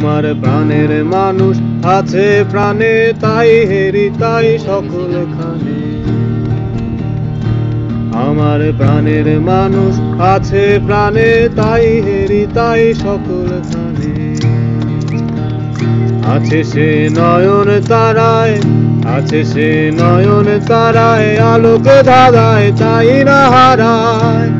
আমার প্রাণের মানুষ আছে প্রাণে, তাই হেরি, তাই সকল খানে। আমার প্রাণের মানুষ আছে প্রাণে, তাই হেরি, তাই সকল খানে। আছে সে নয়ন তারায়, আছে সে নয়ন তারায়, আলোক ধারায় তাই না হারায়।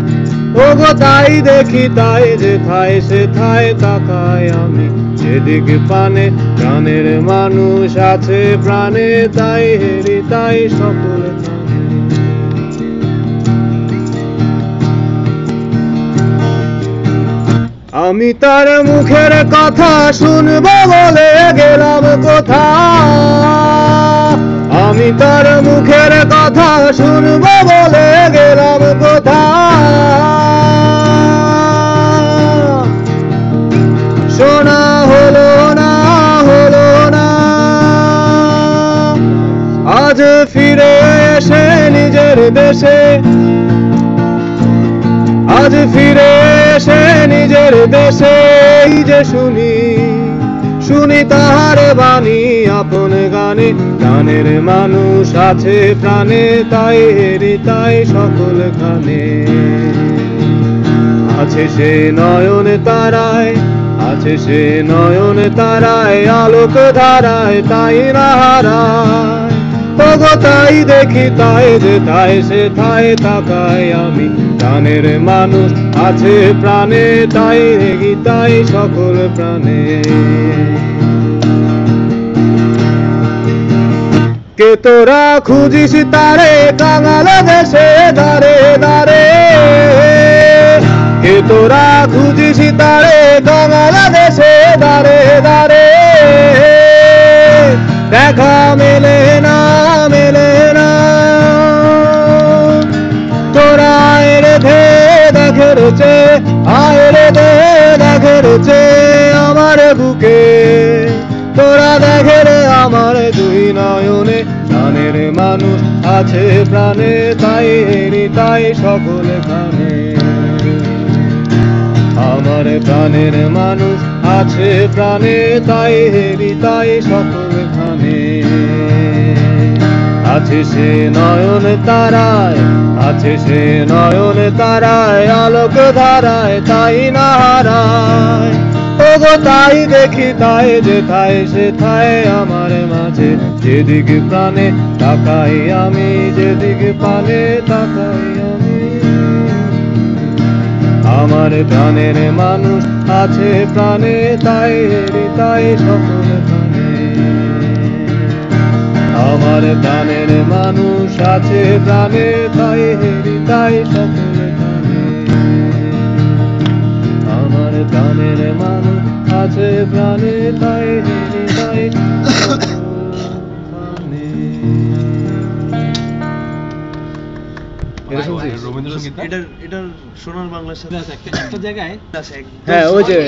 ও গো তাই দেখি, তাই যে থায়, সে থায়, তাকায় আমি। যেদিকে পানে প্রাণের মানুষ আছে, প্রাণে তাই হেরি, তাই সকল আমি তার মুখের কথা শুনব বলে গেলাম কোথা আমি তার মুখের কথা শুনব বলে গেলাম কোথা ফিরে এসে নিজের দেশে, আজ ফিরে এসে নিজের দেশে যে শুনি শুনি তাহার বাণী, আপন গানে, গানের মানুষ আছে প্রাণে, তাই হেরি তাই সকল খানে আছে সে নয়ন তারায়, আছে সে নয়ন তারায়, আলোক ধারায়, তাই না হারায়। তগো তাই দেখি তাই যে তাই সে তাই তাকায় আমি। প্রাণের মানুষ আছে প্রাণে, তাই দেখি তাই সকল প্রাণে। কে তোরা খুঁজিস তারে কাঙাল দেশে দারে দারে কে তোরা খুঁজিস তারে কাঙাল দেশে দারে দারে দেখা রয়েছে আয় রে দেখে আমার বুকে। তোরা দেখে রে আমার দুই নয়নে, প্রাণের মানুষ আছে প্রাণে, তাই হেরি তাই সকল খানে আমার প্রাণের মানুষ আছে প্রাণে, তাই হেরি তাই সকল খানে আছে সে নয়ন তারায়, আছে সে নয়ন তারায়, আলোক ধারায় তাই না হারায়। ওগো তাই দেখি, তাই যে তাই সে থায় আমার মাঝে। যেদিকে প্রাণে তাকাই আমি, যেদিকে পানে তাকাই আমি। আমার প্রাণের মানুষ আছে প্রাণে, তাই তাই সকল প্রাণের মানুষ আছে প্রাণে তাই হেরি তাই সকল আমার প্রাণের মানুষ আছে প্রাণে তাই হেরি তাই? রবীন্দ্রসঙ্গীত? এটার এটার সোনার বাংলার সাথে একটা জায়গায় আছে হ্যাঁ ওই যে